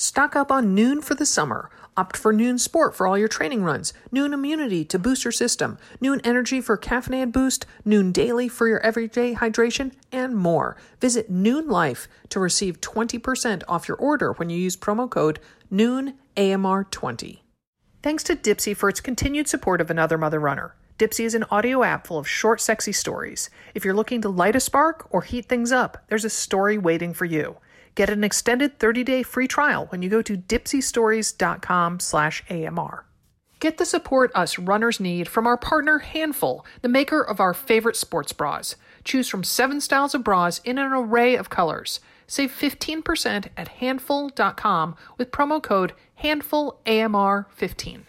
Stock up on Nuun for the summer. Opt for Nuun Sport for all your training runs, Nuun Immunity to boost your system, Nuun Energy for caffeinated boost, Nuun Daily for your everyday hydration, and more. Visit Nuun Life to receive 20% off your order when you use promo code NUUNAMR20. Thanks to Dipsea for its continued support of Another Mother Runner. Dipsea is an audio app full of short, sexy stories. If you're looking to light a spark or heat things up, there's a story waiting for you. Get an extended 30-day free trial when you go to dipseastories.com slash AMR. Get the support us runners need from our partner Handful, the maker of our favorite sports bras. Choose from seven styles of bras in an array of colors. Save 15% at handful.com with promo code HANDFULAMR15.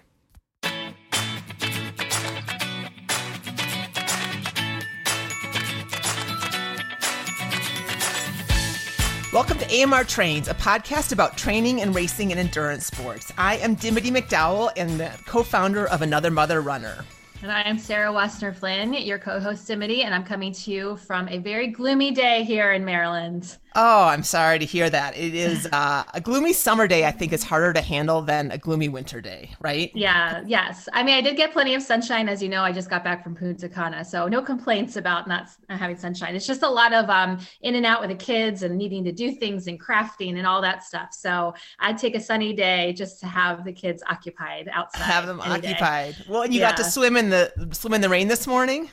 Welcome to AMR Trains, a podcast about training and racing in endurance sports. I am Dimity McDowell and the co founder of Another Mother Runner. And I am Sarah Westner Flynn, your co host, Dimity, and I'm coming to you from a very gloomy day here in Maryland. Oh, I'm sorry to hear that. It is uh, a gloomy summer day. I think is harder to handle than a gloomy winter day, right? Yeah. Yes. I mean, I did get plenty of sunshine, as you know. I just got back from Punta Cana, so no complaints about not having sunshine. It's just a lot of um, in and out with the kids and needing to do things and crafting and all that stuff. So I'd take a sunny day just to have the kids occupied outside. Have them occupied. Day. Well, and you yeah. got to swim in the swim in the rain this morning.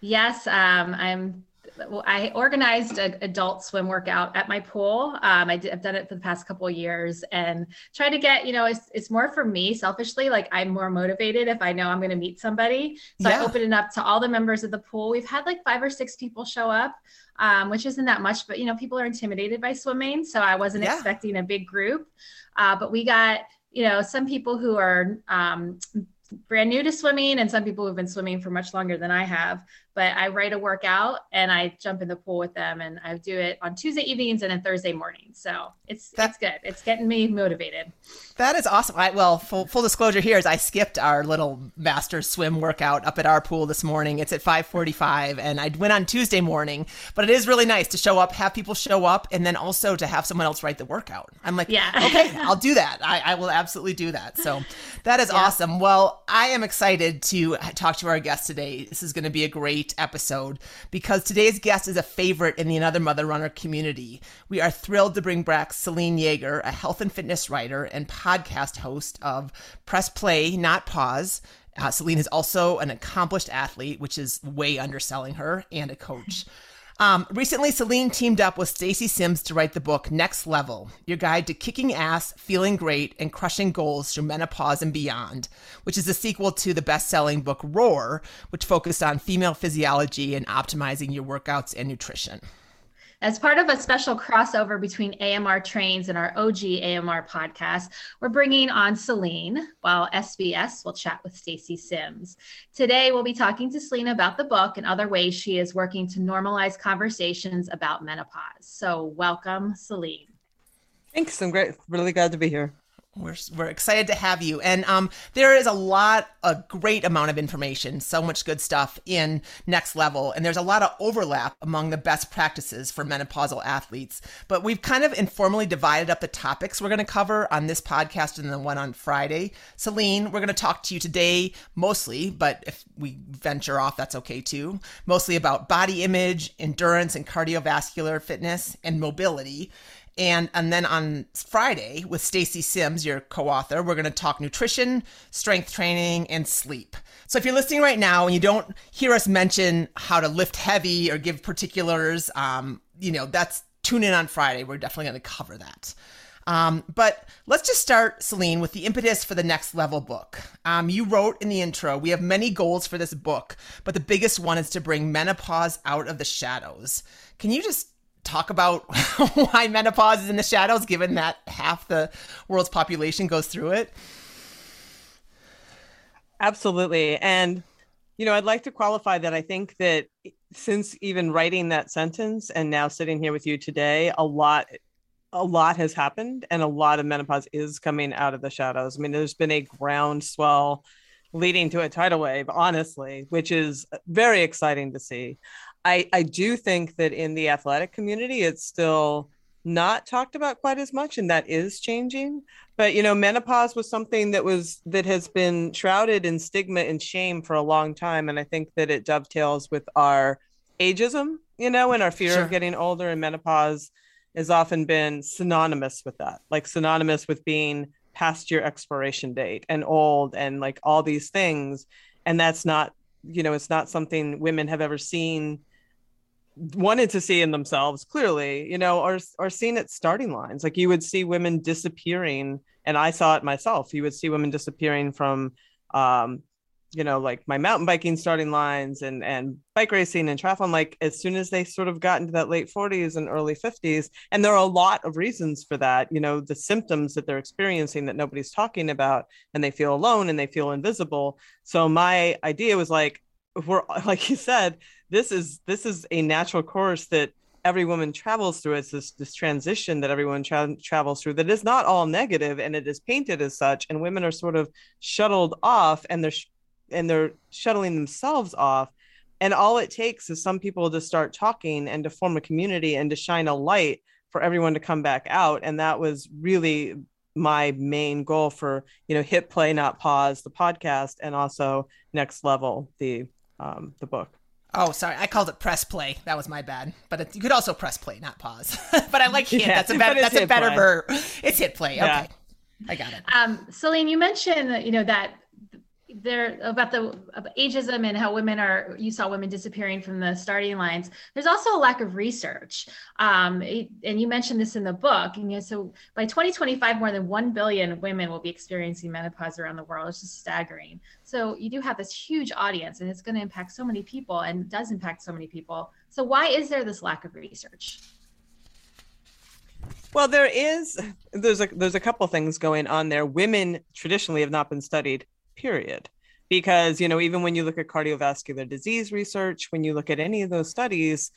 Yes, um, I'm I organized an adult swim workout at my pool. Um, I have done it for the past couple of years and try to get, you know, it's, it's more for me selfishly. Like I'm more motivated if I know I'm going to meet somebody. So yeah. I open it up to all the members of the pool. We've had like five or six people show up, um, which isn't that much, but you know, people are intimidated by swimming. So I wasn't yeah. expecting a big group. Uh, but we got, you know, some people who are um, brand new to swimming and some people who've been swimming for much longer than I have. But I write a workout and I jump in the pool with them and I do it on Tuesday evenings and then Thursday mornings. So it's that's good. It's getting me motivated. That is awesome. I, well, full, full disclosure here is I skipped our little master swim workout up at our pool this morning. It's at 545 and I went on Tuesday morning, but it is really nice to show up, have people show up, and then also to have someone else write the workout. I'm like, yeah, okay, I'll do that. I, I will absolutely do that. So that is yeah. awesome. Well, I am excited to talk to our guest today. This is going to be a great episode because today's guest is a favorite in the Another Mother Runner community. We are thrilled to bring back Selene Yeager, a health and fitness writer and podcast host of Press Play, Not Pause. Uh, Selene is also an accomplished athlete, which is way underselling her, and a coach. Um, recently, Selene teamed up with Stacy Sims to write the book Next Level Your Guide to Kicking Ass, Feeling Great, and Crushing Goals Through Menopause and Beyond, which is a sequel to the best selling book Roar, which focused on female physiology and optimizing your workouts and nutrition. As part of a special crossover between AMR Trains and our OG AMR podcast, we're bringing on Selene, while SBS will chat with Stacy Sims. Today, we'll be talking to Selene about the book and other ways she is working to normalize conversations about menopause. So, welcome, Selene. Thanks. I'm great. Really glad to be here. We're, we're excited to have you. And um, there is a lot, a great amount of information, so much good stuff in Next Level. And there's a lot of overlap among the best practices for menopausal athletes. But we've kind of informally divided up the topics we're going to cover on this podcast and the one on Friday. Selene, we're going to talk to you today mostly, but if we venture off, that's okay too. Mostly about body image, endurance, and cardiovascular fitness and mobility. And and then on Friday with Stacy Sims, your co-author, we're going to talk nutrition, strength training, and sleep. So if you're listening right now and you don't hear us mention how to lift heavy or give particulars, um, you know that's tune in on Friday. We're definitely going to cover that. Um, but let's just start, Selene, with the impetus for the next level book. Um, you wrote in the intro, we have many goals for this book, but the biggest one is to bring menopause out of the shadows. Can you just talk about why menopause is in the shadows, given that half the world's population goes through it? Absolutely. And, you know, I'd like to qualify that I think that since even writing that sentence and now sitting here with you today, a lot a lot has happened and a lot of menopause is coming out of the shadows. I mean, there's been a groundswell leading to a tidal wave, honestly, which is very exciting to see. I, I do think that in the athletic community, it's still not talked about quite as much and that is changing but you know menopause was something that was that has been shrouded in stigma and shame for a long time and i think that it dovetails with our ageism you know and our fear sure. of getting older and menopause has often been synonymous with that like synonymous with being past your expiration date and old and like all these things and that's not you know it's not something women have ever seen wanted to see in themselves clearly you know are or seen at starting lines. Like you would see women disappearing and i saw it myself. You would see women disappearing from um you know like my mountain biking starting lines and and bike racing and triathlon. Like as soon as they sort of got into that late 40s and early 50s and there are a lot of reasons for that you know the symptoms that they're experiencing that nobody's talking about and they feel alone and they feel invisible. So my idea was like we're like you said this is this is a natural course that every woman travels through. It's this this transition that everyone tra- travels through that is not all negative and it is painted as such. And women are sort of shuttled off and they're sh- and they're shuttling themselves off. And all it takes is some people to start talking and to form a community and to shine a light for everyone to come back out. And that was really my main goal for you know hit play not pause the podcast and also next level the um, the book Oh, sorry. I called it press play. That was my bad. But it, you could also press play, not pause. but I like hit. Yeah, that's a better. That's a better verb. It's hit play. Okay, yeah. I got it. Um, Selene, you mentioned you know that there about the ageism and how women are you saw women disappearing from the starting lines. There's also a lack of research. Um, and you mentioned this in the book and you know, so by 2025 more than 1 billion women will be experiencing menopause around the world. It's just staggering. So you do have this huge audience and it's going to impact so many people and does impact so many people. So why is there this lack of research? Well, there is there's a there's a couple things going on there. Women traditionally have not been studied period. Because you know even when you look at cardiovascular disease research when you look at any of those studies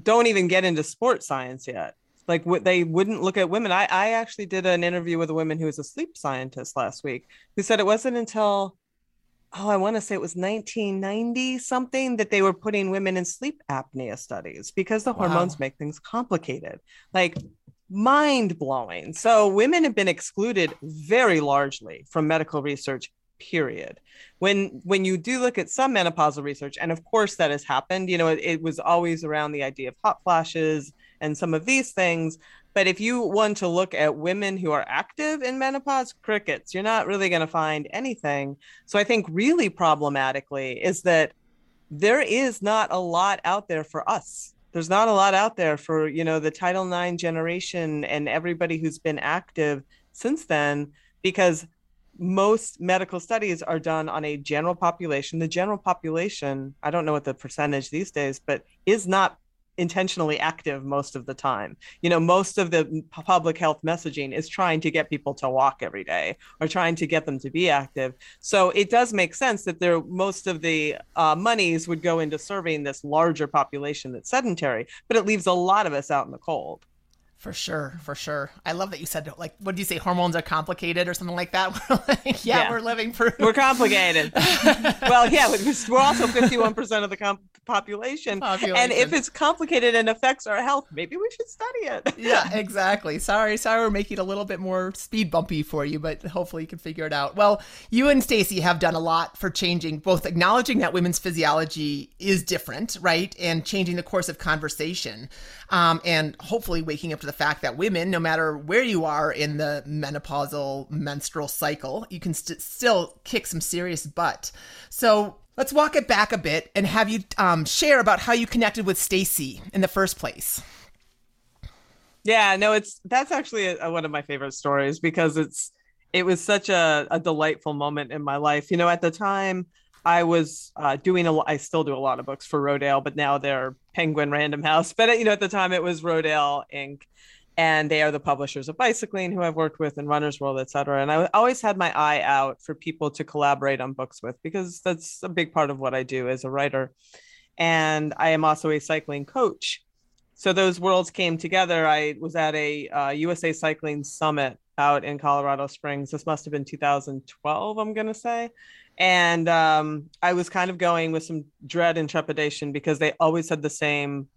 don't even get into sports science yet. Like what they wouldn't look at women. I, I actually did an interview with a woman who was a sleep scientist last week who said it wasn't until oh i want to say it was 1990 something that they were putting women in sleep apnea studies because the wow. hormones make things complicated. Like mind blowing so women have been excluded very largely from medical research period. When when you do look at some menopausal research and of course that has happened you know it, it, was always around the idea of hot flashes and some of these things but if you want to look at women who are active in menopause crickets you're not really going to find anything. So i think really problematically is that there is not a lot out there for us. There's not a lot out there for you know the title ix generation and everybody who's been active since then because most medical studies are done on a general population. The general population, I don't know what the percentage these days, but is not intentionally active most of the time. You know, most of the public health messaging is trying to get people to walk every day or trying to get them to be active. So it does make sense that there most of the uh, monies would go into serving this larger population that's sedentary, but it leaves a lot of us out in the cold. For sure, for sure. I love that you said like, what do you say? Hormones are complicated or something like that. We're like, yeah, yeah, we're living proof. We're complicated. well, yeah, we're also fifty-one percent of the comp- population. population. and if it's complicated and affects our health, maybe we should study it. yeah, exactly. Sorry, sorry, we're making it a little bit more speed bumpy for you, but hopefully you can figure it out. Well, you and Stacy have done a lot for changing, both acknowledging that women's physiology is different, right, and changing the course of conversation, um, and hopefully waking up to the the fact that women, no matter where you are in the menopausal menstrual cycle, you can st- still kick some serious butt. So let's walk it back a bit and have you um, share about how you connected with Stacy in the first place. Yeah, no, it's that's actually a, a, one of my favorite stories because it's it was such a, a delightful moment in my life. You know, at the time I was uh, doing a. I still do a lot of books for Rodale, but now they're Penguin Random House. But you know, at the time it was Rodale Inc. And they are the publishers of Bicycling, who I've worked with, and Runner's World, et cetera. And I always had my eye out for people to collaborate on books with because that's a big part of what I do as a writer. And I am also a cycling coach. So those worlds came together. I was at a uh, USA Cycling Summit out in Colorado Springs. This must have been 2012, I'm going to say and um, I was kind of going with some dread and trepidation because they always had the same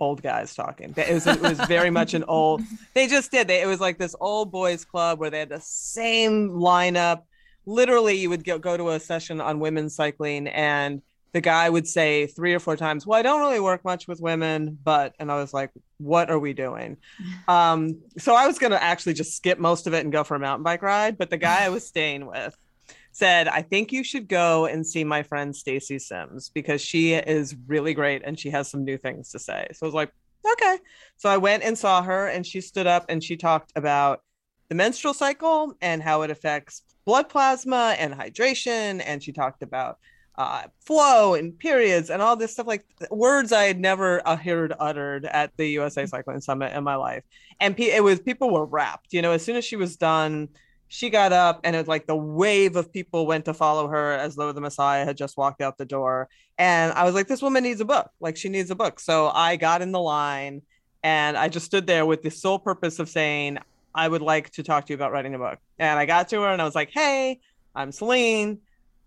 old guys talking. It was it was very much an old. They just did. They, it was like this old boys club where they had the same lineup. Literally, you would go, go to a session on women's cycling, and the guy would say three or four times, "Well, I don't really work much with women, but," and I was like, "What are we doing?" Um, so I was gonna actually just skip most of it and go for a mountain bike ride, but the guy I was staying with said, I think you should go and see my friend Stacy Sims because she is really great and she has some new things to say. So I was like, okay. So I went and saw her and she stood up and she talked about the menstrual cycle and how it affects blood plasma and hydration. And she talked about uh, flow and periods and all this stuff like words I had never uh, heard uttered at the USA Cycling Summit in my life. And it was people were wrapped, you know, as soon as she was done she got up and it was like the wave of people went to follow her as though the messiah had just walked out the door. And i was like this woman needs a book. Like she needs a book. So i got in the line and i just stood there with the sole purpose of saying i would like to talk to you about writing a book. And i got to her and i was like hey i'm Selene.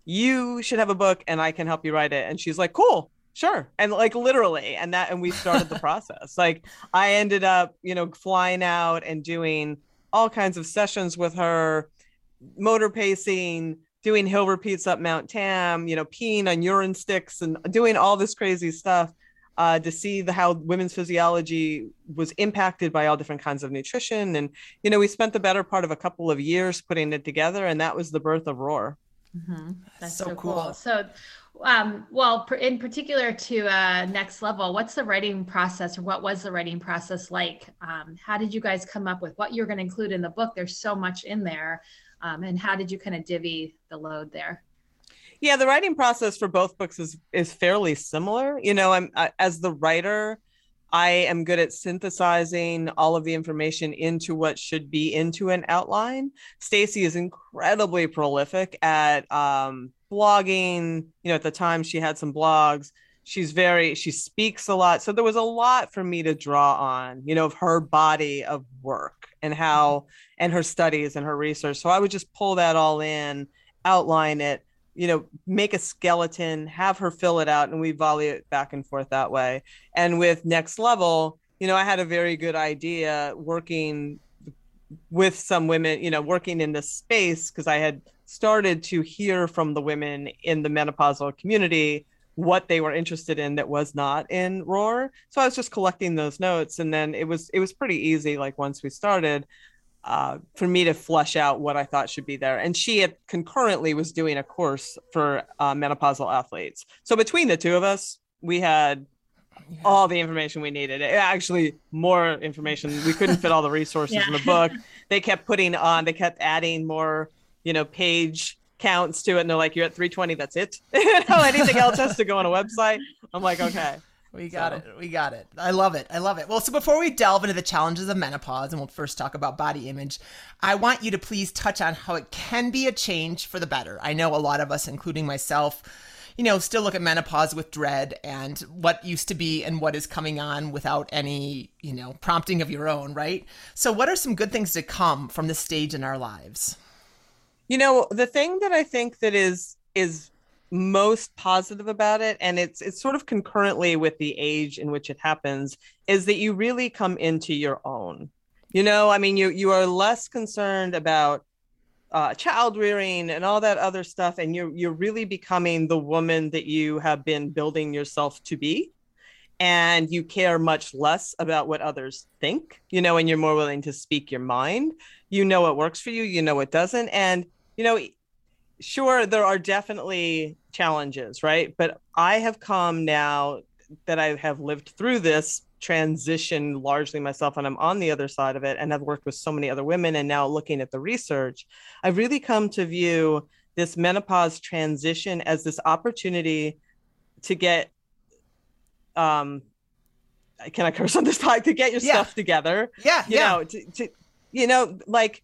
You should have a book and i can help you write it. And she's like cool. Sure. And like literally. And that and we started the process. Like i ended up you know flying out and doing all kinds of sessions with her, motor pacing, doing hill repeats up Mount Tam, you know, peeing on urine sticks and doing all this crazy stuff uh, to see the, how women's physiology was impacted by all different kinds of nutrition. And, you know, we spent the better part of a couple of years putting it together, and that was the birth of Roar. Mm-hmm. That's so, so cool. cool. So, um, well, in particular to uh, next level, what's the writing process or what was the writing process like? Um, how did you guys come up with what you're going to include in the book? There's so much in there. Um, and how did you kind of divvy the load there? Yeah, the writing process for both books is is fairly similar. You know, I'm I, as the writer, I am good at synthesizing all of the information into what should be into an outline. Stacy is incredibly prolific at um, blogging. You know, at the time she had some blogs. She's very, she speaks a lot. So there was a lot for me to draw on, you know, of her body of work and how, and her studies and her research. So I would just pull that all in, outline it, you know, make a skeleton, have her fill it out, and we volley it back and forth that way. And with next level, you know, I had a very good idea working with some women, you know, working in this space because I had started to hear from the women in the menopausal community what they were interested in that was not in roar. So i was just collecting those notes and then it was it was pretty easy like once we started uh, for me to flush out what i thought should be there. And she had concurrently was doing a course for uh, menopausal athletes. So between the two of us we had yeah. all the information we needed actually more information we couldn't fit all the resources yeah. in the book they kept putting on they kept adding more you know, page counts to it, and they're like, "You're at 320. That's it. no, anything else has to go on a website." I'm like, "Okay." We got so. it. We got it. I love it. I love it. Well, so before we delve into the challenges of menopause, and we'll first talk about body image, I want you to please touch on how it can be a change for the better. I know a lot of us, including myself, you know, still look at menopause with dread and what used to be and what is coming on without any, you know, prompting of your own, right? So, what are some good things to come from this stage in our lives? You know, the thing that I think that is is most positive about it and it's it's sort of concurrently with the age in which it happens is that you really come into your own. You know, I mean you you are less concerned about uh, child rearing and all that other stuff and you're you're really becoming the woman that you have been building yourself to be and you care much less about what others think you know and you're more willing to speak your mind you know what works for you you know what doesn't and you know, sure, there are definitely challenges, right? But I have come now that I have lived through this transition largely myself and I'm on the other side of it and I've worked with so many other women and now looking at the research I've really come to view this menopause transition as this opportunity to get um can I curse on this podcast to get your yeah. stuff together yeah you yeah. know to, to you know like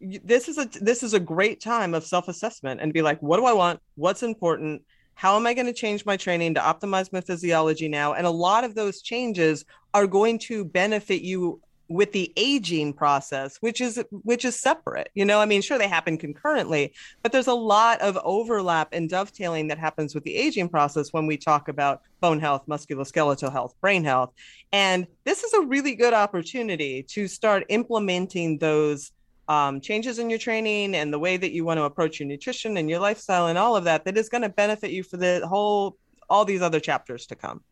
this is a this is a great time of self-assessment and be like what do i want what's important how am i going to change my training to optimize my physiology now? And a lot of those changes are going to benefit you with the aging process which is which is separate you know? I mean sure they happen concurrently but there's a lot of overlap and dovetailing that happens with the aging process when we talk about bone health musculoskeletal health brain health. And this is a really good opportunity to start implementing those um, changes in your training and the way that you want to approach your nutrition and your lifestyle and all of that that is going to benefit you for the whole all these other chapters to come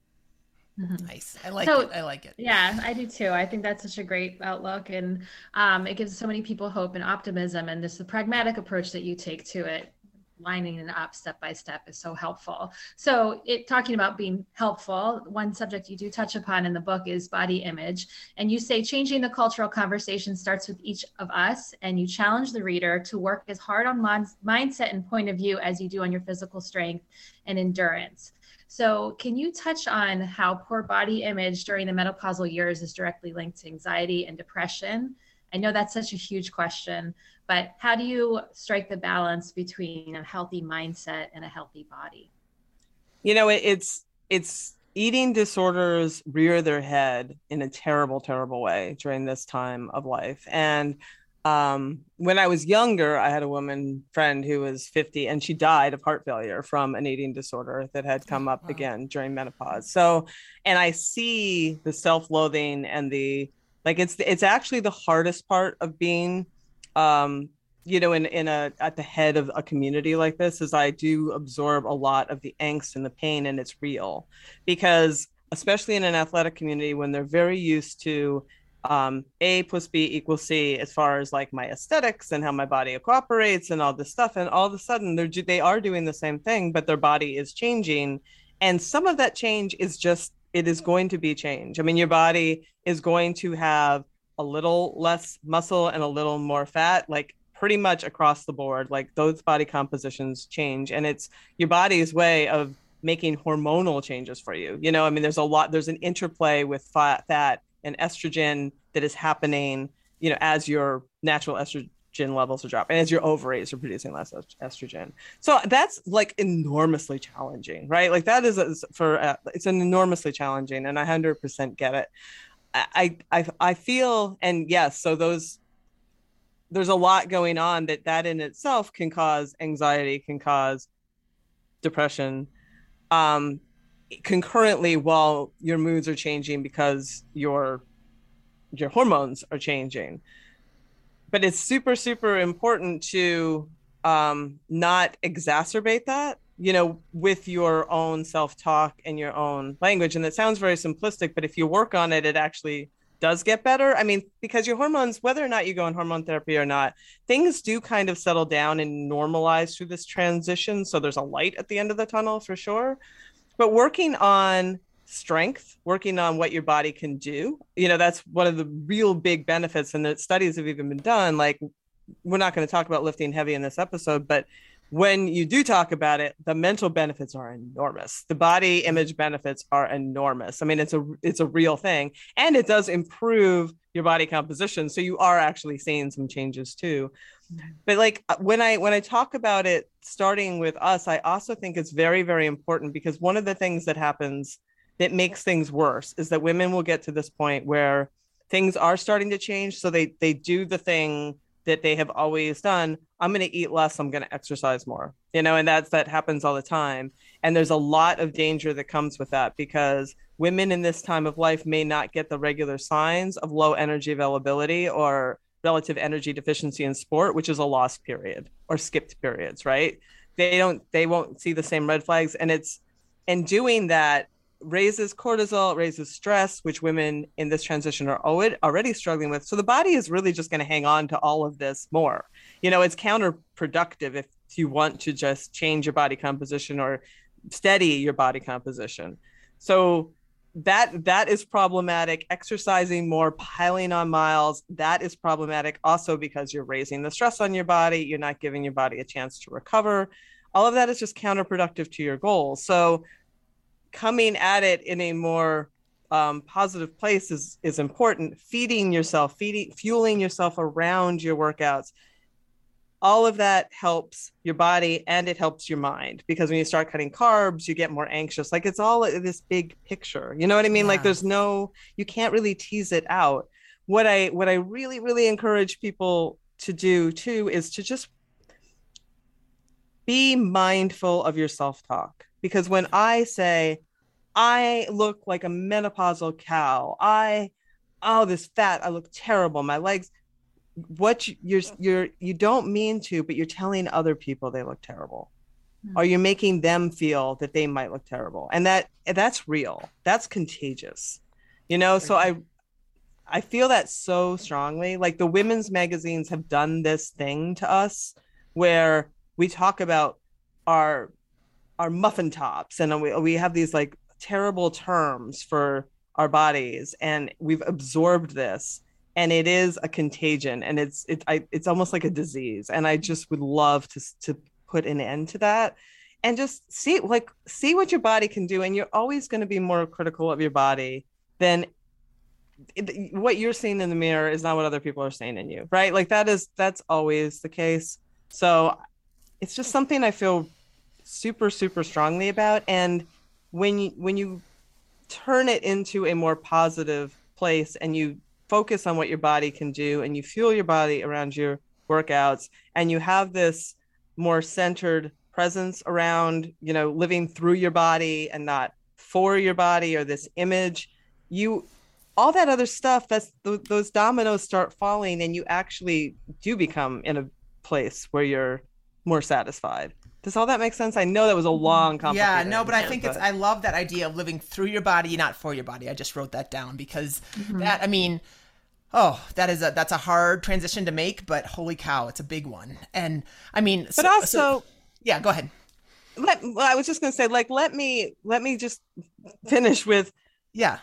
Mm-hmm. Nice. I like so, it. I like it. Yeah, I do too. I think that's such a great outlook. And um, it gives so many people hope and optimism. And this the pragmatic approach that you take to it, lining it up step by step is so helpful. So it talking about being helpful, one subject you do touch upon in the book is body image. And you say changing the cultural conversation starts with each of us, and you challenge the reader to work as hard on mindset and point of view as you do on your physical strength and endurance. So, can you touch on how poor body image during the menopausal years is directly linked to anxiety and depression? I know that's such a huge question, but how do you strike the balance between a healthy mindset and a healthy body? You know, it's it's eating disorders rear their head in a terrible, terrible way during this time of life. And um, when I was younger, I had a woman friend who was 50 and she died of heart failure from an eating disorder that had come up wow. again during menopause. So, and I see the self loathing and the like, it's, it's actually the hardest part of being, um, you know, in, in a, at the head of a community like this is I do absorb a lot of the angst and the pain and it's real because especially in an athletic community when they're very used to um, A plus B equals C as far as like my aesthetics and how my body cooperates and all this stuff. And all of a sudden they're they are doing the same thing, but their body is changing. And some of that change is just it is going to be change. I mean, your body is going to have a little less muscle and a little more fat, like pretty much across the board. Like those body compositions change, and it's your body's way of making hormonal changes for you. You know, I mean, there's a lot. There's an interplay with fat, fat and estrogen that is happening, you know, as your natural estrogen levels are dropping, as your ovaries are producing less estrogen. So that's like enormously challenging, right? Like that is a, for uh, it's an enormously challenging, and I hundred percent get it. I, I I feel, and yes, so those there's a lot going on that that in itself can cause anxiety, can cause depression. Um, concurrently while your moods are changing because your your hormones are changing but it's super super important to um, not exacerbate that you know with your own self-talk and your own language and it sounds very simplistic but if you work on it it actually does get better. I mean because your hormones whether or not you go on hormone therapy or not things do kind of settle down and normalize through this transition so there's a light at the end of the tunnel for sure. But working on strength working on what your body can do you know that's one of the real big benefits and the studies have even been done. Like we're not going to talk about lifting heavy in this episode but when you do talk about it the mental benefits are enormous. The body image benefits are enormous. I mean it's a it's a real thing and it does improve your body composition so you are actually seeing some changes too. But like uh, when i when i talk about it starting with us i also think it's very very important because one of the things that happens that makes things worse is that women will get to this point where things are starting to change so they they do the thing that they have always done i'm going to eat less i'm going to exercise more you know and that's that happens all the time and there's a lot of danger that comes with that because women in this time of life may not get the regular signs of low energy availability or relative energy deficiency in sport, which is a lost period or skipped periods, right? They don't they won't see the same red flags. And it's and doing that raises cortisol, raises stress, which women in this transition are already struggling with. So the body is really just going to hang on to all of this more. You know, it's counterproductive if you want to just change your body composition or steady your body composition. So that that is problematic exercising more piling on miles that is problematic also because you're raising the stress on your body you're not giving your body a chance to recover all of that is just counterproductive to your goals so coming at it in a more um, positive place is is important. Feeding yourself feeding fueling yourself around your workouts. All of that helps your body and it helps your mind because when you start cutting carbs you get more anxious. Like it's all this big picture. You know what i mean? Yeah. like there's no you can't really tease it out. What I what I really really encourage people to do too is to just be mindful of your self-talk. Because when I say I look like a menopausal cow, I oh this fat, I look terrible, my legs what you, you're you're you don't mean to but you're telling other people they look terrible. Mm-hmm. or you're making them feel that they might look terrible. And that that's real. That's contagious. You know so i I feel that so strongly. Like the women's magazines have done this thing to us where we talk about our our muffin tops. And we, we have these like terrible terms for our bodies and we've absorbed this and it is a contagion and it's it's I, it's almost like a disease and i just would love to to put an end to that. And just see like see what your body can do and you're always going to be more critical of your body than what you're seeing in the mirror is not what other people are saying in you right? Like that is that's always the case. So it's just something i feel super super strongly about and when you when you turn it into a more positive place and you focus on what your body can do and you fuel your body around your workouts and you have this more centered presence around you know living through your body and not for your body or this image you all that other stuff that's th- those dominoes start falling and you actually do become in a place where you're more satisfied does all that make sense? I know that was a long yeah no but i think but... it's i love that idea of living through your body not for your body. I just wrote that down because mm-hmm. that i mean oh that is a that's a hard transition to make but holy cow it's a big one. And i mean but so, also so, yeah go ahead. Let well, i was just going to say like let me let me just finish with yeah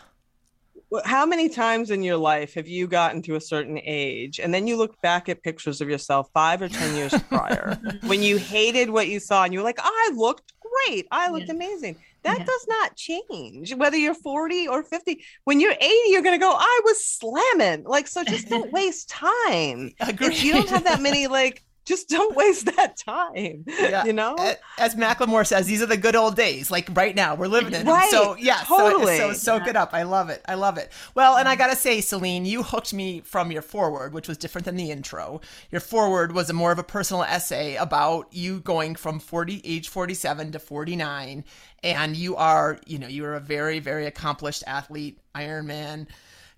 how many times in your life have you gotten to a certain age and then you look back at pictures of yourself five or ten years prior when you hated what you saw and you were like i looked great i looked yeah. amazing that yeah. does not change whether you're 40 or 50 when you're 80 you're going to go i was slamming like so just don't waste time Agreed. if you don't have that many like just don't waste that time. Yeah. You know, as Macklemore says, these are the good old days. Like right now, we're living in. Right. So yeah, totally. So, so soak it up. I love it. I love it. Well, and I mm-hmm. gotta say, Selene, you hooked me from your forward, which was different than the intro. Your forward was a more of a personal essay about you going from forty, age forty-seven to forty-nine, and you are, you know, you are a very, very accomplished athlete, Ironman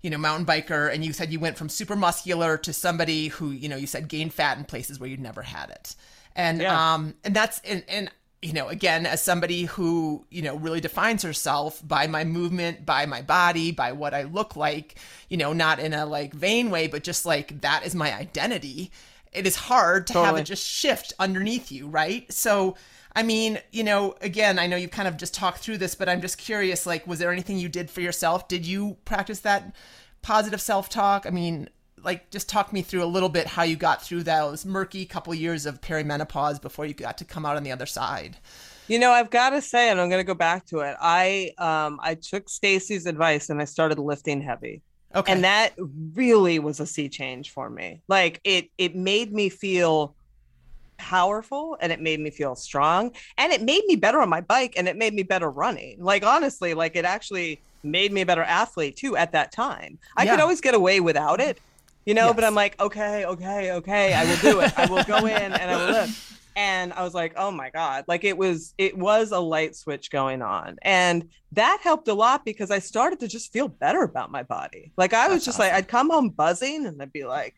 you know, mountain biker, and you said you went from super muscular to somebody who, you know, you said gained fat in places where you'd never had it. And yeah. um and that's and and you know, again, as somebody who, you know, really defines herself by my movement, by my body, by what I look like, you know, not in a like vain way, but just like that is my identity. It is hard to totally. have it just shift underneath you, right? So I mean, you know, again, I know you've kind of just talked through this, but I'm just curious like, was there anything you did for yourself? Did you practice that positive self talk? I mean, like, just talk me through a little bit how you got through those murky couple years of perimenopause before you got to come out on the other side. You know, I've got to say, and I'm going to go back to it. I um I took Stacy's advice and I started lifting heavy. Okay. And that really was a sea change for me. Like it it made me feel powerful and it made me feel strong and it made me better on my bike and it made me better running. Like honestly, like it actually made me a better athlete too at that time. I yeah. could always get away without it, you know, yes. but I'm like, okay, okay, okay, I will do it. I will go in and I will live. And I was like, oh my God. Like it was it was a light switch going on. And that helped a lot because I started to just feel better about my body. Like I was That's just awesome. like I'd come home buzzing and I'd be like,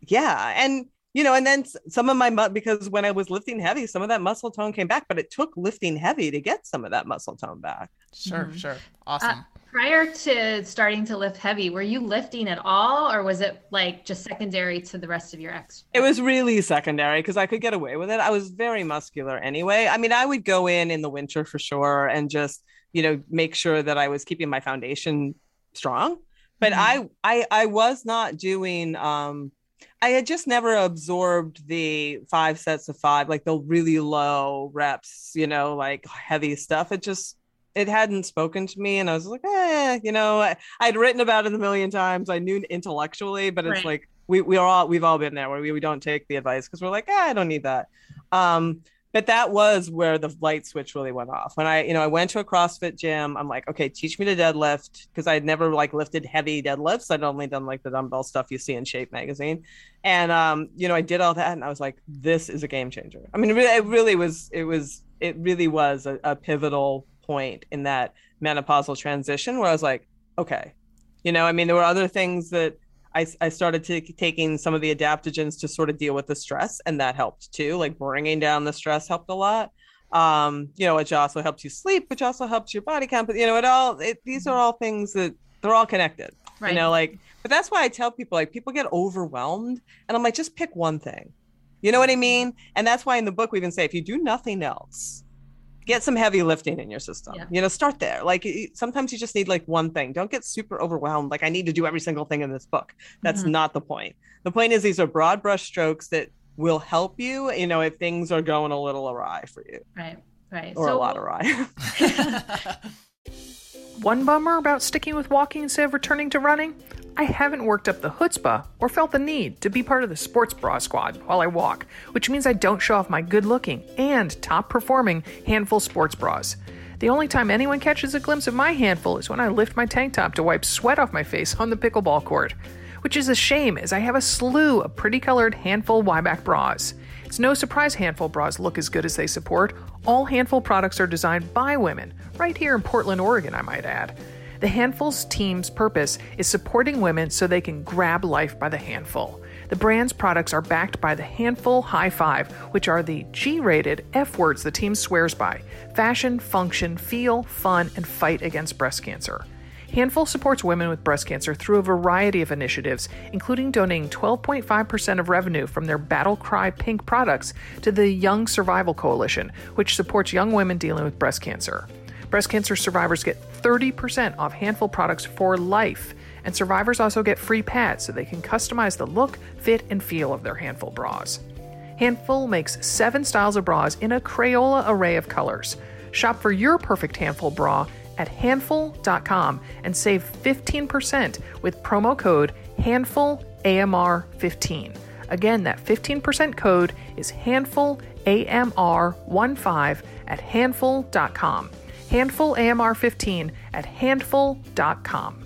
yeah. And you know, and then some of my because when I was lifting heavy, some of that muscle tone came back, but it took lifting heavy to get some of that muscle tone back. Sure, mm-hmm. sure. Awesome. Uh, prior to starting to lift heavy, were you lifting at all or was it like just secondary to the rest of your ex? It was really secondary because I could get away with it. I was very muscular anyway. I mean, I would go in in the winter for sure and just, you know, make sure that I was keeping my foundation strong. But mm-hmm. I I I was not doing um I had just never absorbed the five sets of five, like the really low reps, you know, like heavy stuff. It just it hadn't spoken to me, and I was like, eh, you know, I, would written about it a million times. I knew intellectually, but it's right. like we we are all we've all been there where we, we don't take the advice because we're like, eh, I don't need that. Um, but that was where the light switch really went off. When I, you know, I went to a CrossFit gym, I'm like, okay, teach me to deadlift because I'd never like lifted heavy deadlifts. I'd only done like the dumbbell stuff you see in Shape magazine, and um, you know, I did all that, and I was like, this is a game changer. I mean, it really, was. It was. It really was a, a pivotal point in that menopausal transition where I was like, okay, you know, I mean, there were other things that I, I started to, taking some of the adaptogens to sort of deal with the stress, and that helped too. Like bringing down the stress helped a lot. Um, you know, which also helps you sleep, which also helps your body comp. You know, it all it, these are all things that they're all connected. Right. You know, like, but that's why I tell people like people get overwhelmed, and I'm like, just pick one thing. You know what I mean? And that's why in the book we even say if you do nothing else, get some heavy lifting in your system. Yeah. you know start there. Like sometimes you just need like one thing. Don't get super overwhelmed like i need to do every single thing in this book. That's mm-hmm. not the point. The point is these are broad brush strokes that will help you you know if things are going a little awry for you. Right right. Or so, a lot awry one bummer about sticking with walking instead of returning to running I haven't worked up the chutzpah or felt the need to be part of the sports bra squad while I walk, which means I don't show off my good looking and top performing handful sports bras. The only time anyone catches a glimpse of my handful is when I lift my tank top to wipe sweat off my face on the pickleball court, which is a shame as I have a slew of pretty colored handful Y-Back bras. It's no surprise handful bras look as good as they support. All handful products are designed by women, right here in Portland, Oregon, I might add. The Handfuls team's purpose is supporting women so they can grab life by the handful. The brand's products are backed by the Handful High Five, which are the G rated F words the team swears by fashion, function, feel, fun, and fight against breast cancer. Handful supports women with breast cancer through a variety of initiatives, including donating 12.5% of revenue from their Battle Cry Pink products to the Young Survival Coalition, which supports young women dealing with breast cancer. Breast cancer survivors get 30% off Handful products for life, and survivors also get free pads so they can customize the look, fit, and feel of their Handful bras. Handful makes seven styles of bras in a Crayola array of colors. Shop for your perfect Handful bra at handful.com and save 15% with promo code HandfulAMR15. Again, that 15% code is HandfulAMR15 at handful.com. Handful AMR 15 at handful.com.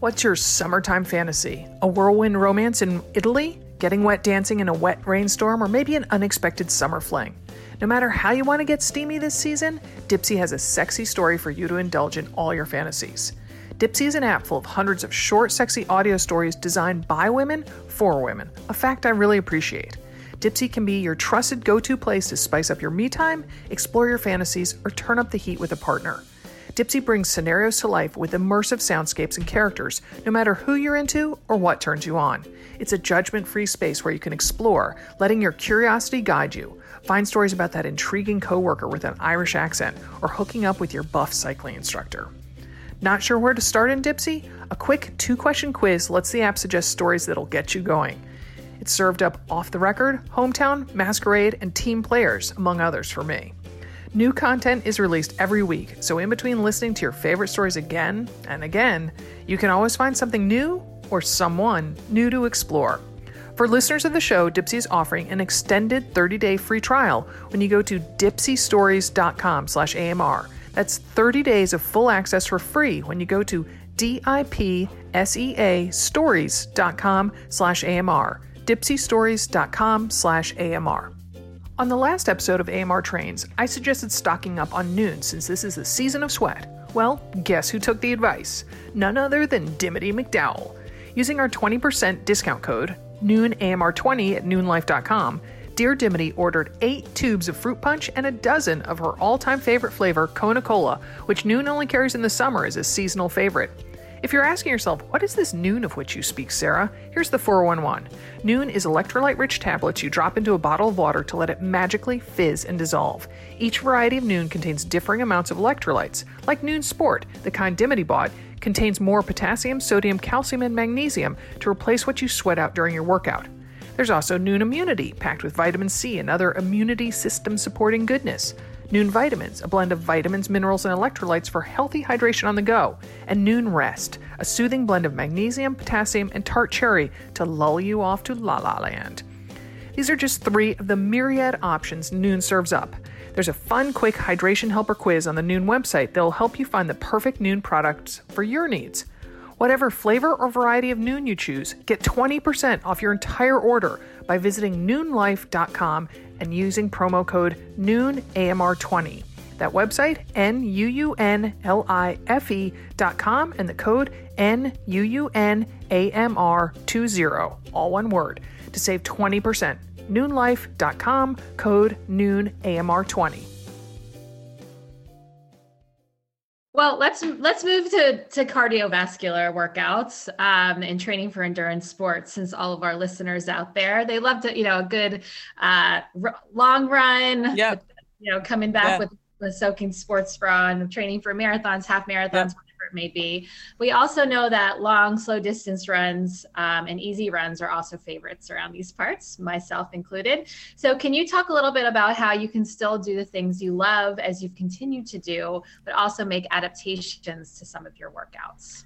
What's your summertime fantasy? A whirlwind romance in Italy? Getting wet dancing in a wet rainstorm? Or maybe an unexpected summer fling? No matter how you want to get steamy this season, Dipsea has a sexy story for you to indulge in all your fantasies. Dipsea is an app full of hundreds of short, sexy audio stories designed by women for women, a fact I really appreciate. Dipsea can be your trusted go to place to spice up your me time, explore your fantasies, or turn up the heat with a partner. Dipsea brings scenarios to life with immersive soundscapes and characters, no matter who you're into or what turns you on. It's a judgment free space where you can explore, letting your curiosity guide you. Find stories about that intriguing coworker with an Irish accent, or hooking up with your buff cycling instructor. Not sure where to start in Dipsea? A quick two question quiz lets the app suggest stories that'll get you going. It served up Off the Record, Hometown, Masquerade, and Team Players, among others for me. New content is released every week, so in between listening to your favorite stories again and again, you can always find something new or someone new to explore. For listeners of the show, Dipsea is offering an extended 30-day free trial when you go to dipseastories.com slash AMR. That's 30 days of full access for free when you go to D-I-P-S-E-A stories.com slash AMR dipseastories.com slash AMR. On the last episode of AMR Trains, I suggested stocking up on Nuun since this is the season of sweat. Well, guess who took the advice? None other than Dimity McDowell. Using our 20% discount code, NuunAMR20 at nuunlife.com, Dear Dimity ordered eight tubes of fruit punch and a dozen of her all time favorite flavor, Kona Cola, which Nuun only carries in the summer as a seasonal favorite. If you're asking yourself, what is this Nuun of which you speak, Sarah? Here's the 411. Nuun is electrolyte rich tablets you drop into a bottle of water to let it magically fizz and dissolve. Each variety of Nuun contains differing amounts of electrolytes, like Nuun Sport, the kind Dimity bought, contains more potassium, sodium, calcium, and magnesium to replace what you sweat out during your workout. There's also Nuun Immunity, packed with vitamin C and other immunity system supporting goodness. Nuun Vitamins, a blend of vitamins, minerals, and electrolytes for healthy hydration on the go, and Nuun Rest, a soothing blend of magnesium, potassium, and tart cherry to lull you off to la la land. These are just three of the myriad options Nuun serves up. There's a fun, quick hydration helper quiz on the Nuun website that'll help you find the perfect Nuun products for your needs. Whatever flavor or variety of Nuun you choose, get 20% off your entire order by visiting nuunlife.com and using promo code NuunAMR20. That website, N U U N L I F E dot com, and the code N U U N A M R 20, all one word, to save 20%. Nuunlife.com, code NuunAMR20. Well, let's let's move to to cardiovascular workouts um, and training for endurance sports. Since all of our listeners out there, they love to you know a good uh, r- long run. Yeah. You know, coming back Yeah. with with soaking sports bra and training for marathons, half marathons, Yeah. It may be. We also know that long, slow distance runs um, and easy runs are also favorites around these parts, myself included. So, can you talk a little bit about how you can still do the things you love as you've continued to do, but also make adaptations to some of your workouts?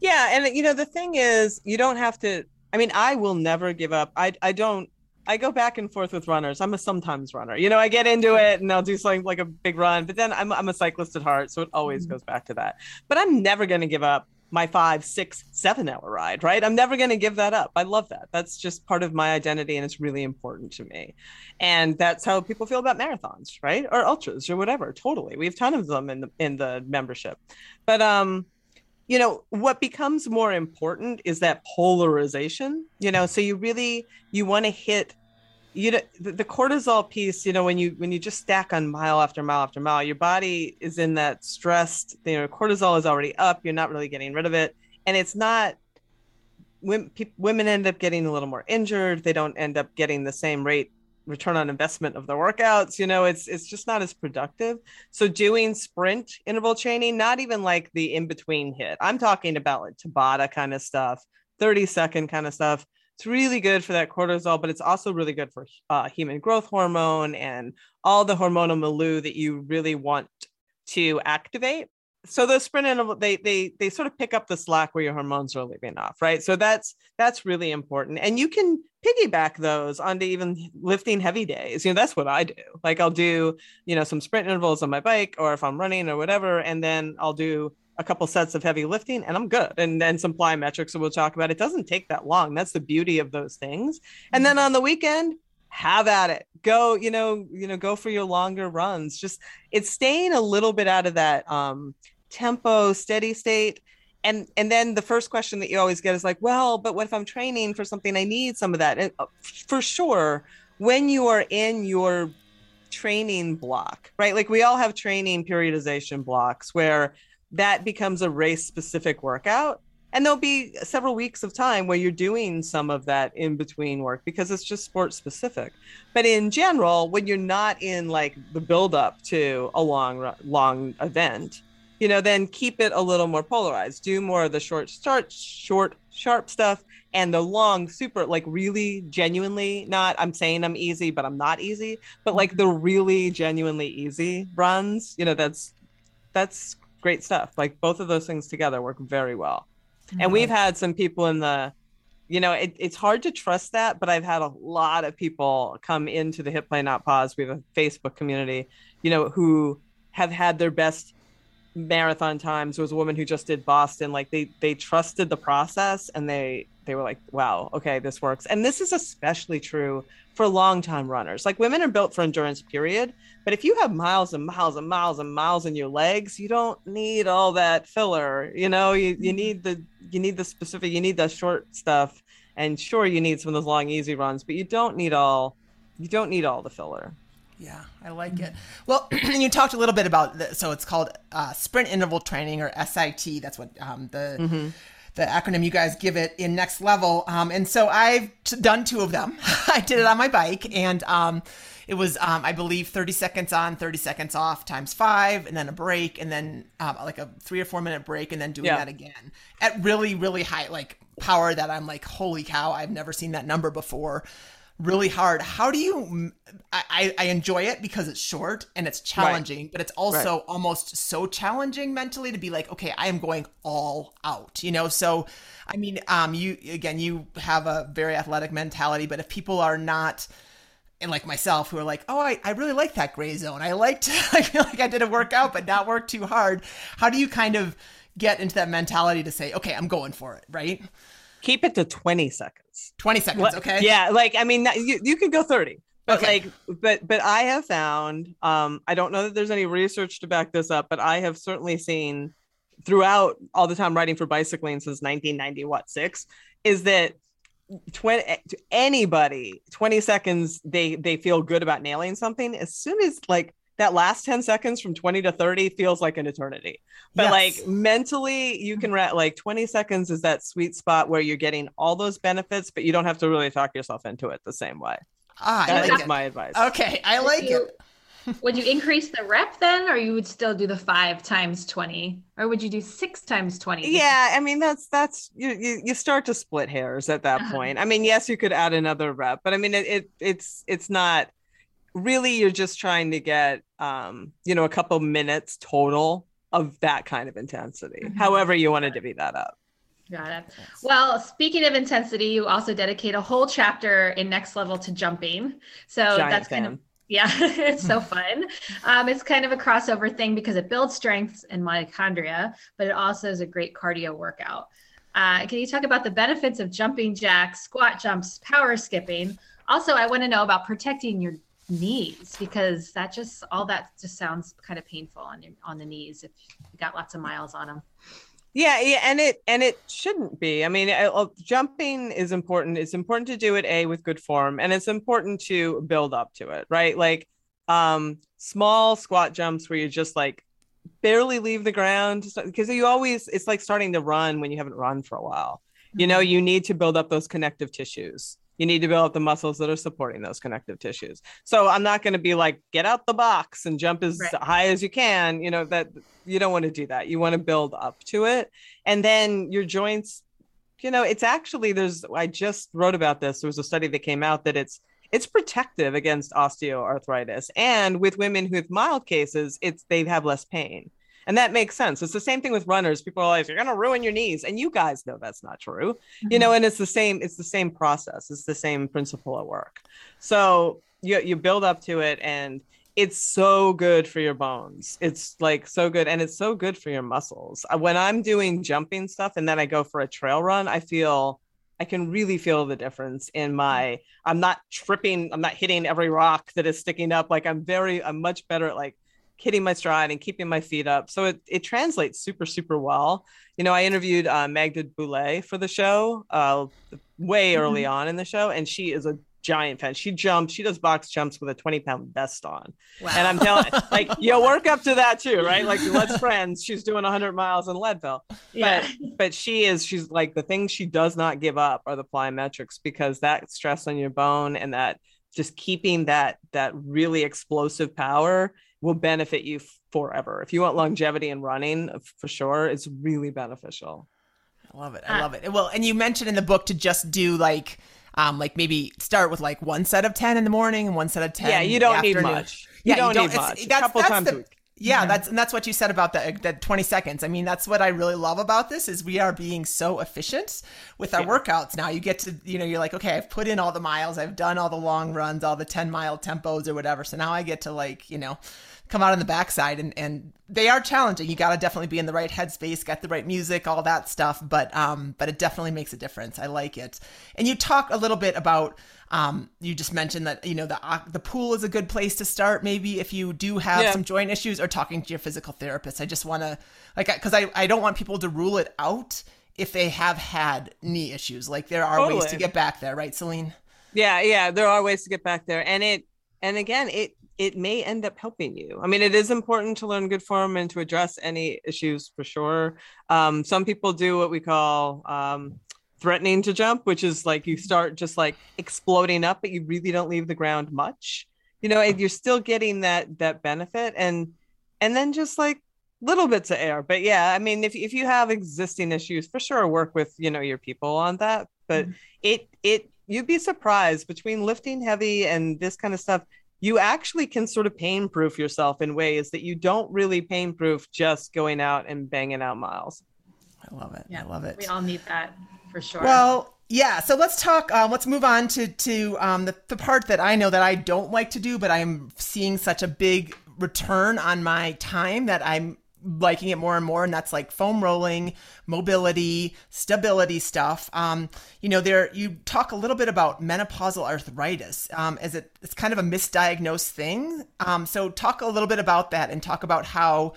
Yeah, and you know the thing is, you don't have to. I mean, I will never give up. I I don't. I go back and forth with runners. I'm a sometimes runner. You know, I get into it and I'll do something like a big run, but then I'm I'm a cyclist at heart, so it always Mhm. goes back to that. But I'm never going to give up my five, six, seven hour ride. Right? I'm never going to give that up. I love that. That's just part of my identity, and it's really important to me. And that's how people feel about marathons, right? Or ultras or whatever. Totally. We have ton of them in the in the membership. But um you know what becomes more important is that polarization you know so you really you want to hit you know the, the cortisol piece you know when you when you just stack on mile after mile after mile your body is in that stressed you know cortisol is already up you're not really getting rid of it. And it's not women, women end up getting a little more injured. They don't end up getting the same rate return on investment of their workouts you know it's it's just not as productive. So doing sprint interval training not even like the in between hit. I'm talking about like tabata kind of stuff 30 second kind of stuff it's really good for that cortisol but it's also really good for uh, human growth hormone and all the hormonal milieu that you really want to activate. So the sprint interval they they they sort of pick up the slack where your hormones are leaving off right? So that's that's really important. And you can piggyback those onto even lifting heavy days. You know that's what i do. Like i'll do you know some sprint intervals on my bike or if i'm running or whatever and then i'll do a couple sets of heavy lifting and i'm good. And then some plyometrics that we'll talk about. It doesn't take that long. That's the beauty of those things. And then on the weekend have at it. Go you know you know go for your longer runs. Just it's staying a little bit out of that um tempo steady state. And and then the first question that you always get is like well but what if i'm training for something? I need some of that. And uh, for sure when you are in your training block right? Like we all have training periodization blocks where that becomes a race specific workout. And there'll be several weeks of time where you're doing some of that in between work because it's just sport specific but in general when you're not in like the build up to a long long event you know then keep it a little more polarized. Do more of the short start short sharp stuff and the long super like really genuinely not i'm saying i'm easy but i'm not easy but like the really genuinely easy runs you know that's that's great stuff. Like both of those things together work very well. And we've had some people in the you know it, it's hard to trust that but i've had a lot of people come into the hit play not pause. We have a facebook community you know who have had their best marathon times there was a woman who just did boston like they they trusted the process and they they were like wow okay this works. And this is especially true for long time runners. Like women are built for endurance period. But if you have miles and miles and miles and miles in your legs you don't need all that filler you know? You, you mm-hmm. need the you need the specific you need the short stuff. And sure you need some of those long easy runs but you don't need all you don't need all the filler Yeah, I like it. Well, you talked a little bit about the, so it's called uh, sprint interval training or SIT. That's what um, the the acronym you guys give it in next level. Um, and so I've t- done two of them. I did it on my bike, and um, it was um, I believe 30 seconds on, 30 seconds off times five, and then a break, and then um, like a three or four minute break, and then doing Yeah. that again at really really high like power that I'm like holy cow I've never seen that number before really hard. How do you? I, I enjoy it because it's short and it's challenging, but it's also almost so challenging mentally to be like, okay, I am going all out. You know, so I mean, um, you again, you have a very athletic mentality, but if people are not and like myself who are like, oh, I, I really like that gray zone. I liked, I feel like I did a workout, but not work too hard. How do you kind of get into that mentality to say, okay, I'm going for it, right? Keep it to 20 seconds. 20 seconds, okay? Yeah, like, I mean, you, you could go 30. But okay. like, but but I have found, um, I don't know that there's any research to back this up, but I have certainly seen throughout all the time writing for bicycling since 1990, what six, is that 20 anybody 20 seconds they they feel good about nailing something as soon as like that last 10 seconds from 20 to 30 feels like an eternity. But yes. like mentally you can ra- like 20 seconds is that sweet spot where you're getting all those benefits but you don't have to really talk yourself into it the same way. Ah, that like is my advice. Okay i like it. would you increase the rep then or you would still do the five times 20 or would you do six times 20 yeah i mean that's that's you you, you start to split hairs at that uh-huh. point. I mean yes you could add another rep but i mean it, it it's it's not really you're just trying to get um you know a couple minutes total of that kind of intensity mm-hmm. however you want to divvy that up Got it. Well, speaking of intensity, you also dedicate a whole chapter in Next Level to jumping. So Giant that's fan. kind of yeah, it's so fun. Um, it's kind of a crossover thing because it builds strengths and mitochondria, but it also is a great cardio workout. Uh, can you talk about the benefits of jumping jacks, squat jumps, power skipping? Also, I want to know about protecting your knees because that just all that just sounds kind of painful on your, on the knees if you got lots of miles on them. Yeah, yeah, and it and it shouldn't be. I mean, uh, jumping is important. It's important to do it a with good form, and it's important to build up to it, right? Like um small squat jumps where you just like barely leave the ground because you always it's like starting to run when you haven't run for a while. You know, mm-hmm. you need to build up those connective tissues you need to build up the muscles that are supporting those connective tissues. So I'm not going to be like, get out the box and jump as right. high as you can. You know, that you don't want to do that. You want to build up to it. And then your joints, you know, it's actually, there's, I just wrote about this. There was a study that came out that it's, it's protective against osteoarthritis. And with women with mild cases, it's, they have less pain. And that makes sense. It's the same thing with runners. People are like, you're going to ruin your knees. And you guys know that's not true. Mm-hmm. You know, and it's the same, it's the same process. It's the same principle at work. So you, you build up to it and it's so good for your bones. It's like so good. And it's so good for your muscles. Uh, when I'm doing jumping stuff and then I go for a trail run, I feel I can really feel the difference in my I'm not tripping, I'm not hitting every rock that is sticking up. Like I'm very I'm much better at like hitting my stride and keeping my feet up. So it, it translates super, super well. You know, I interviewed uh, Magda Boulet for the show uh, way mm-hmm. early on in the show, and she is a giant fan. She jumps, she does box jumps with a 20 pound vest on. Wow. And I'm telling like, you work up to that too, right? Like let's friends, she's doing 100 miles in Leadville. Yeah. But, but she is, she's like, the things she does not give up are the plyometrics because that stress on your bone and that just keeping that, that really explosive power will benefit you forever. If you want longevity in running, for sure, it's really beneficial. I love it. I love it. Well, and you mentioned in the book to just do like um like maybe start with like one set of 10 in the morning and one set of 10 yeah you don't need much you yeah don't, you don't need much that's, a couple that's times the, a week yeah, that's and that's what you said about the the 20 seconds. I mean, that's what I really love about this is we are being so efficient with our yeah. workouts. Now you get to, you know, you're like, okay, I've put in all the miles, I've done all the long runs, all the 10 mile tempos or whatever. So now I get to like, you know, come out on the backside and and they are challenging. You got to definitely be in the right headspace, get the right music, all that stuff. But um, but it definitely makes a difference. I like it. And you talk a little bit about um, you just mentioned that you know the uh, the pool is a good place to start. Maybe if you do have yeah. some joint issues or talking to your physical therapist. I just want to like because I I don't want people to rule it out if they have had knee issues. Like there are totally. ways to get back there, right, Selene? Yeah, yeah, there are ways to get back there, and it and again it it may end up helping you. I mean, it is important to learn good form and to address any issues for sure. Um, some people do what we call um, threatening to jump, which is like you start just like exploding up, but you really don't leave the ground much. You know, and you're still getting that that benefit, and and then just like little bits of air. But yeah, I mean, if if you have existing issues, for sure, work with you know your people on that. But mm-hmm. it it you'd be surprised between lifting heavy and this kind of stuff you actually can sort of pain proof yourself in ways that you don't really pain proof just going out and banging out miles. I love it. Yeah, I love it. We all need that for sure. Well, Yeah, so let's talk. Um, let's move on to to um, the the part that I know that I don't like to do, but I'm seeing such a big return on my time that I'm liking it more and more and that's like foam rolling mobility stability stuff. Um, you know there you talk a little bit about menopausal arthritis. Um, it, it's kind of a misdiagnosed thing? Um, so talk a little bit about that and talk about how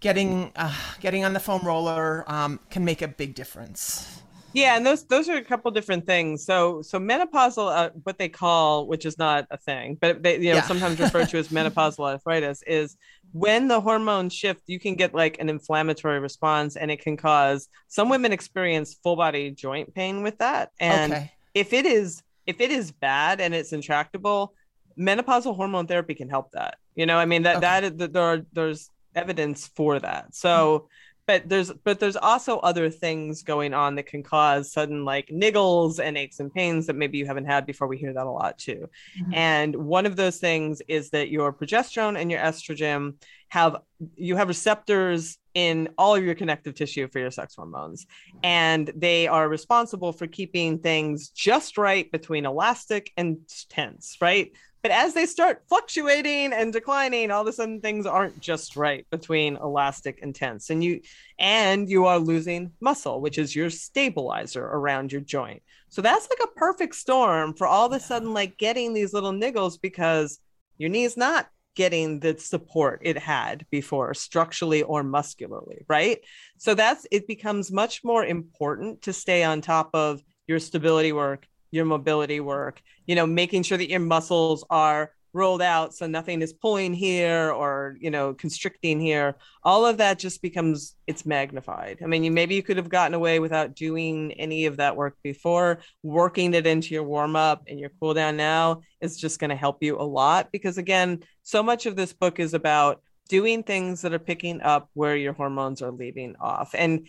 getting uh, getting on the foam roller um, can make a big difference yeah, and those those are a couple different things. So so menopausal, uh, what they call, which is not a thing, but they you know yeah. sometimes referred to as menopausal arthritis, is when the hormones shift, you can get like an inflammatory response, and it can cause some women experience full body joint pain with that. And okay. if it is if it is bad and it's intractable, menopausal hormone therapy can help that. You know, I mean that okay. that there are there's evidence for that. So. But there's but there's also other things going on that can cause sudden like niggles and aches and pains that maybe you haven't had before. We hear that a lot too. Mm-hmm. and one of those things is that your progesterone and your estrogen have you have receptors in all of your connective tissue for your sex hormones. And they are responsible for keeping things just right between elastic and tense right but as they start fluctuating and declining, all of a sudden things aren't just right between elastic and tense. And you and you are losing muscle, which is your stabilizer around your joint. So that's like a perfect storm for all of a sudden like getting these little niggles because your knee's not getting the support it had before structurally or muscularly, right? So that's it becomes much more important to stay on top of your stability work your mobility work, you know, making sure that your muscles are rolled out so nothing is pulling here or you know constricting here. All of that just becomes it's magnified. I mean you maybe you could have gotten away without doing any of that work before. Working it into your warm up and your cool down now is just going to help you a lot because again so much of this book is about doing things that are picking up where your hormones are leaving off. And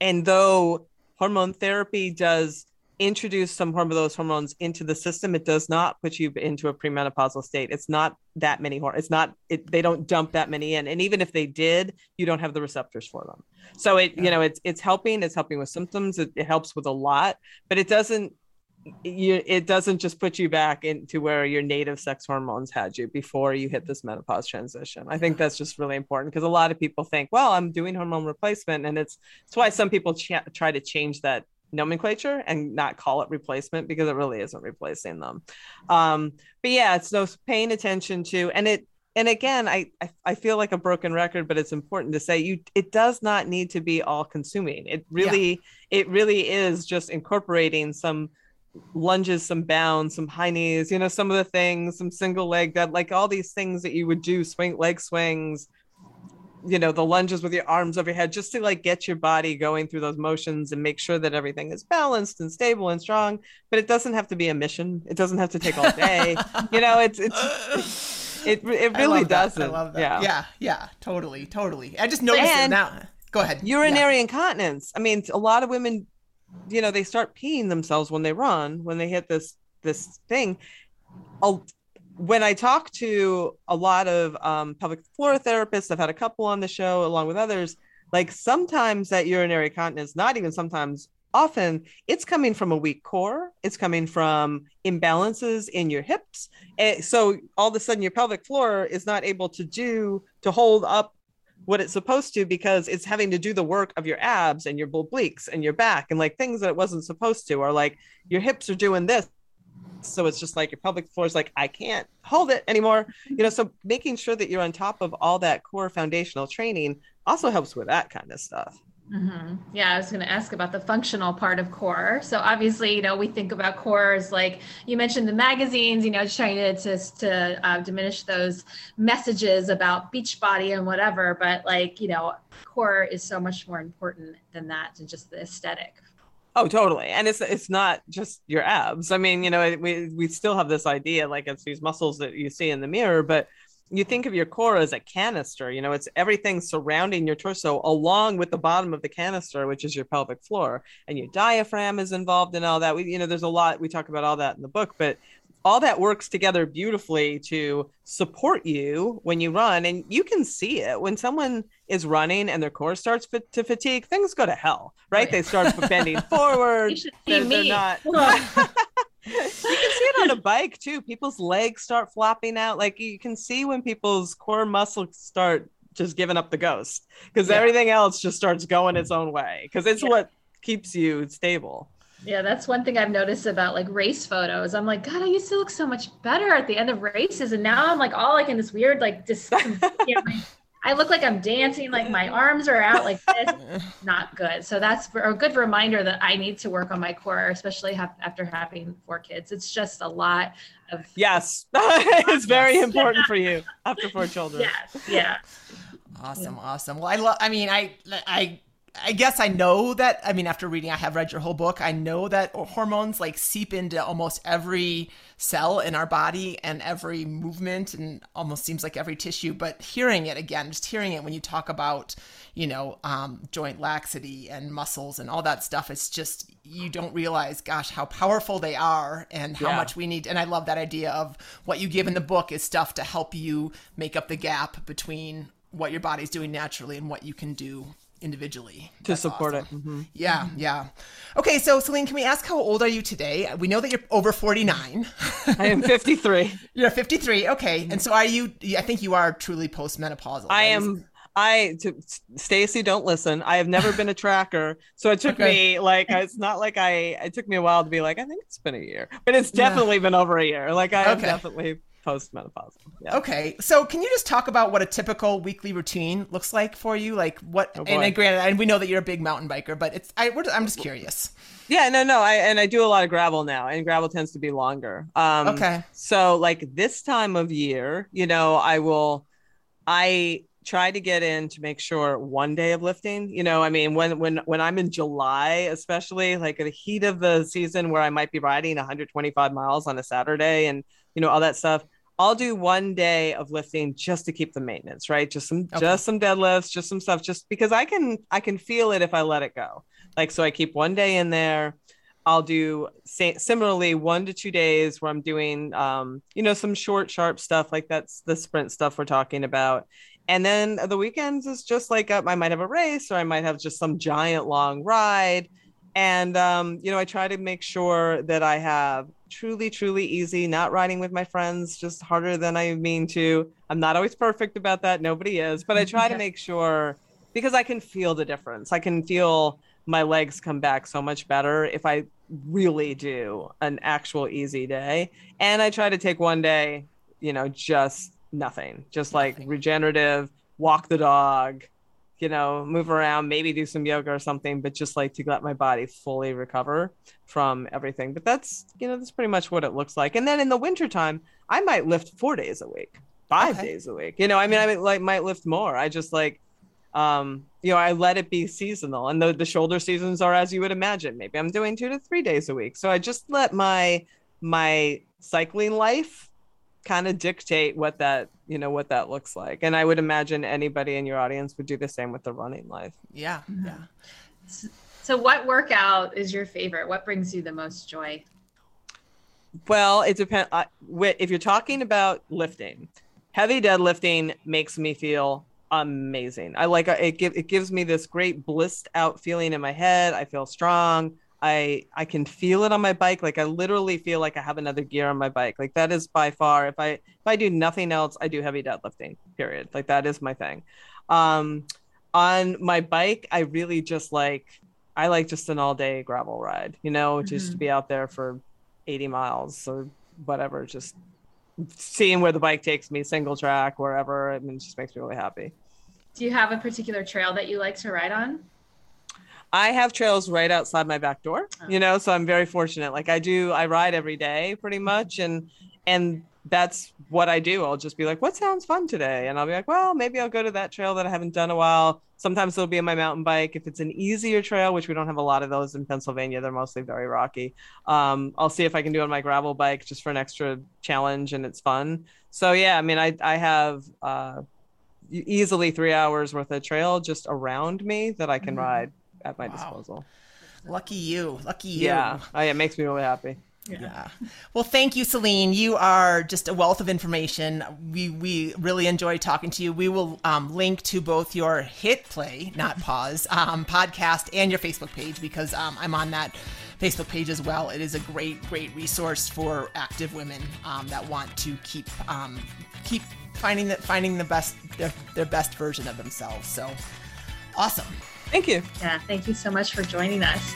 and though hormone therapy does introduce some of those hormones into the system, it does not put you into a premenopausal state. It's not that many hormones. It's not. It, they don't dump that many in, and even if they did, you don't have the receptors for them. So it, yeah. you know, it's it's helping. It's helping with symptoms. It, it helps with a lot, but it doesn't. You, it doesn't just put you back into where your native sex hormones had you before you hit this menopause transition. I think that's just really important because a lot of people think, well, I'm doing hormone replacement, and it's it's why some people ch- try to change that nomenclature and not call it replacement because it really isn't replacing them. Um, but yeah, it's those paying attention to, and it, and again, I, I, I feel like a broken record, but it's important to say you it does not need to be all consuming. It really yeah. it really is just incorporating some lunges, some bounds, some high knees, you know, some of the things, some single leg that like all these things that you would do, swing leg swings, you know the lunges with your arms over your head just to like get your body going through those motions and make sure that everything is balanced and stable and strong. But it doesn't have to be a mission. It doesn't have to take all day. You know it's it's it, it really doesn't i love that. Yeah. Yeah. Yeah. Totally. Totally. I just noticed and it now. Go ahead. urinary yeah. incontinence. I mean a lot of women you know they start peeing themselves when they run when they hit this this thing when I talk to a lot of um, pelvic floor therapists, I've had a couple on the show along with others. Like sometimes that urinary continence, not even sometimes, often it's coming from a weak core. It's coming from imbalances in your hips. And so all of a sudden, your pelvic floor is not able to do to hold up what it's supposed to because it's having to do the work of your abs and your obliques and your back and like things that it wasn't supposed to or like your hips are doing this so it's just like your pelvic floor is like i can't hold it anymore you know so making sure that you're on top of all that core foundational training also helps with that kind of stuff Mm-hmm. Yeah, I was going to ask about the functional part of core. So obviously, you know, we think about core as like you mentioned the magazines, you know, trying to to, to uh, diminish those messages about beach body and whatever. But like, you know, core is so much more important than that, and just the aesthetic. Oh, totally. And it's it's not just your abs. I mean, you know, we we still have this idea like it's these muscles that you see in the mirror, but you think of your core as a canister, you know, it's everything surrounding your torso along with the bottom of the canister, which is your pelvic floor. And your diaphragm is involved in all that. We, you know, there's a lot we talk about all that in the book, but all that works together beautifully to support you when you run and you can see it. When someone is running and their core starts f- to fatigue things go to hell right, they start bending forward they're, they're not you can see it on a bike too. People's legs start flopping out. Like you can see when people's core muscles start just giving up the ghost because yeah. everything else just starts going its own way because it's yeah. what keeps you stable yeah, that's one thing I've noticed about like race photos. I'm like, God, I used to look so much better at the end of races, and now I'm like all like in this weird like dis- you know, I look like I'm dancing, like my arms are out like this. Not good. So that's a good reminder that I need to work on my core, especially ha- after having four kids. It's just a lot of yes, it's very important for you after four children. Yes, yeah. Awesome, yeah. awesome. Well, I love. I mean, I I I guess I know that. I mean, after reading, I have read your whole book. I know that hormones like seep into almost every cell in our body and every movement, and almost seems like every tissue. But hearing it again, just hearing it when you talk about, you know, um, joint laxity and muscles and all that stuff, it's just you don't realize, gosh, how powerful they are and how yeah. much we need. And I love that idea of what you give in the book is stuff to help you make up the gap between what your body's doing naturally and what you can do individually to That's support awesome. it. Mm-hmm. Yeah, yeah. Okay, so Selene, can we ask how old are you today? We know that you're over 49. I am 53. you're 53. Okay. And so are you I think you are truly postmenopausal. I am I to Stacy, don't listen. I have never been a tracker, so it took okay. me like it's not like I. It took me a while to be like I think it's been a year, but it's definitely yeah. been over a year. Like I okay. definitely postmenopausal. Yeah. Okay, so can you just talk about what a typical weekly routine looks like for you? Like what? Oh and, and granted, and we know that you're a big mountain biker, but it's I, I'm just curious. Yeah, no, no, I and I do a lot of gravel now, and gravel tends to be longer. Um, okay. So like this time of year, you know, I will, I try to get in to make sure one day of lifting you know i mean when when when i'm in july especially like the heat of the season where i might be riding 125 miles on a saturday and you know all that stuff I'll do one day of lifting just to keep the maintenance, right? Just some okay. just some deadlifts, just some stuff, just because I can I can feel it if I let it go. Like so, I keep one day in there. I'll do similarly one to two days where I'm doing um, you know some short, sharp stuff like that's the sprint stuff we're talking about. And then the weekends is just like uh, I might have a race or I might have just some giant long ride and um, you know i try to make sure that i have truly truly easy not riding with my friends just harder than i mean to. I'm not always perfect about that. Nobody is. But i try to make sure because i can feel the difference. I can feel my legs come back so much better if i really do an actual easy day. And i try to take one day you know just nothing. Just like regenerative walk the dog you know, move around, maybe do some yoga or something, but just like to let my body fully recover from everything. But that's, you know, that's pretty much what it looks like. And then in the wintertime, I might lift four days a week, five okay. days a week. You know, I mean, I like might lift more. I just like, um, you know, I let it be seasonal. And the, the shoulder seasons are as you would imagine. Maybe I'm doing two to three days a week. So I just let my my cycling life kind of dictate what that you know what that looks like. And i would imagine anybody in your audience would do the same with the running life. Yeah mm-hmm. yeah. So what workout is your favorite? What brings you the most joy? Well it depends if you're talking about lifting heavy deadlifting makes me feel amazing. I like it, it gives me this great blissed out feeling in my head. I feel strong I I can feel it on my bike. Like I literally feel like I have another gear on my bike. Like that is by far if I if I do nothing else, I do heavy deadlifting. Period. Like that is my thing. Um, on my bike, I really just like I like just an all day gravel ride. You know, mm-hmm. just to be out there for 80 miles or whatever. Just seeing where the bike takes me, single track, wherever. I mean, it just makes me really happy. Do you have a particular trail that you like to ride on? I have trails right outside my back door, oh. you know, so I'm very fortunate. Like I do, I ride every day pretty much. And, and that's what I do. I'll just be like, what sounds fun today? And I'll be like, well, maybe I'll go to that trail that I haven't done a while. Sometimes it'll be on my mountain bike. If it's an easier trail, which we don't have a lot of those in Pennsylvania, they're mostly very rocky. Um, I'll see if I can do it on my gravel bike just for an extra challenge and it's fun. So yeah, I mean, I, I have, uh, easily three hours worth of trail just around me that I can mm-hmm. ride at my wow. disposal. Lucky you. Lucky you. Yeah. Oh, yeah. It makes me really happy. Yeah. yeah. Well, thank you, Selene. You are just a wealth of information. We we really enjoy talking to you. We will um, link to both your hit play, not pause, um, podcast and your Facebook page because um, I'm on that Facebook page as well. It is a great, great resource for active women um, that want to keep um, keep finding the finding the best their, their best version of themselves. So awesome. Thank you. Yeah, thank you so much for joining us.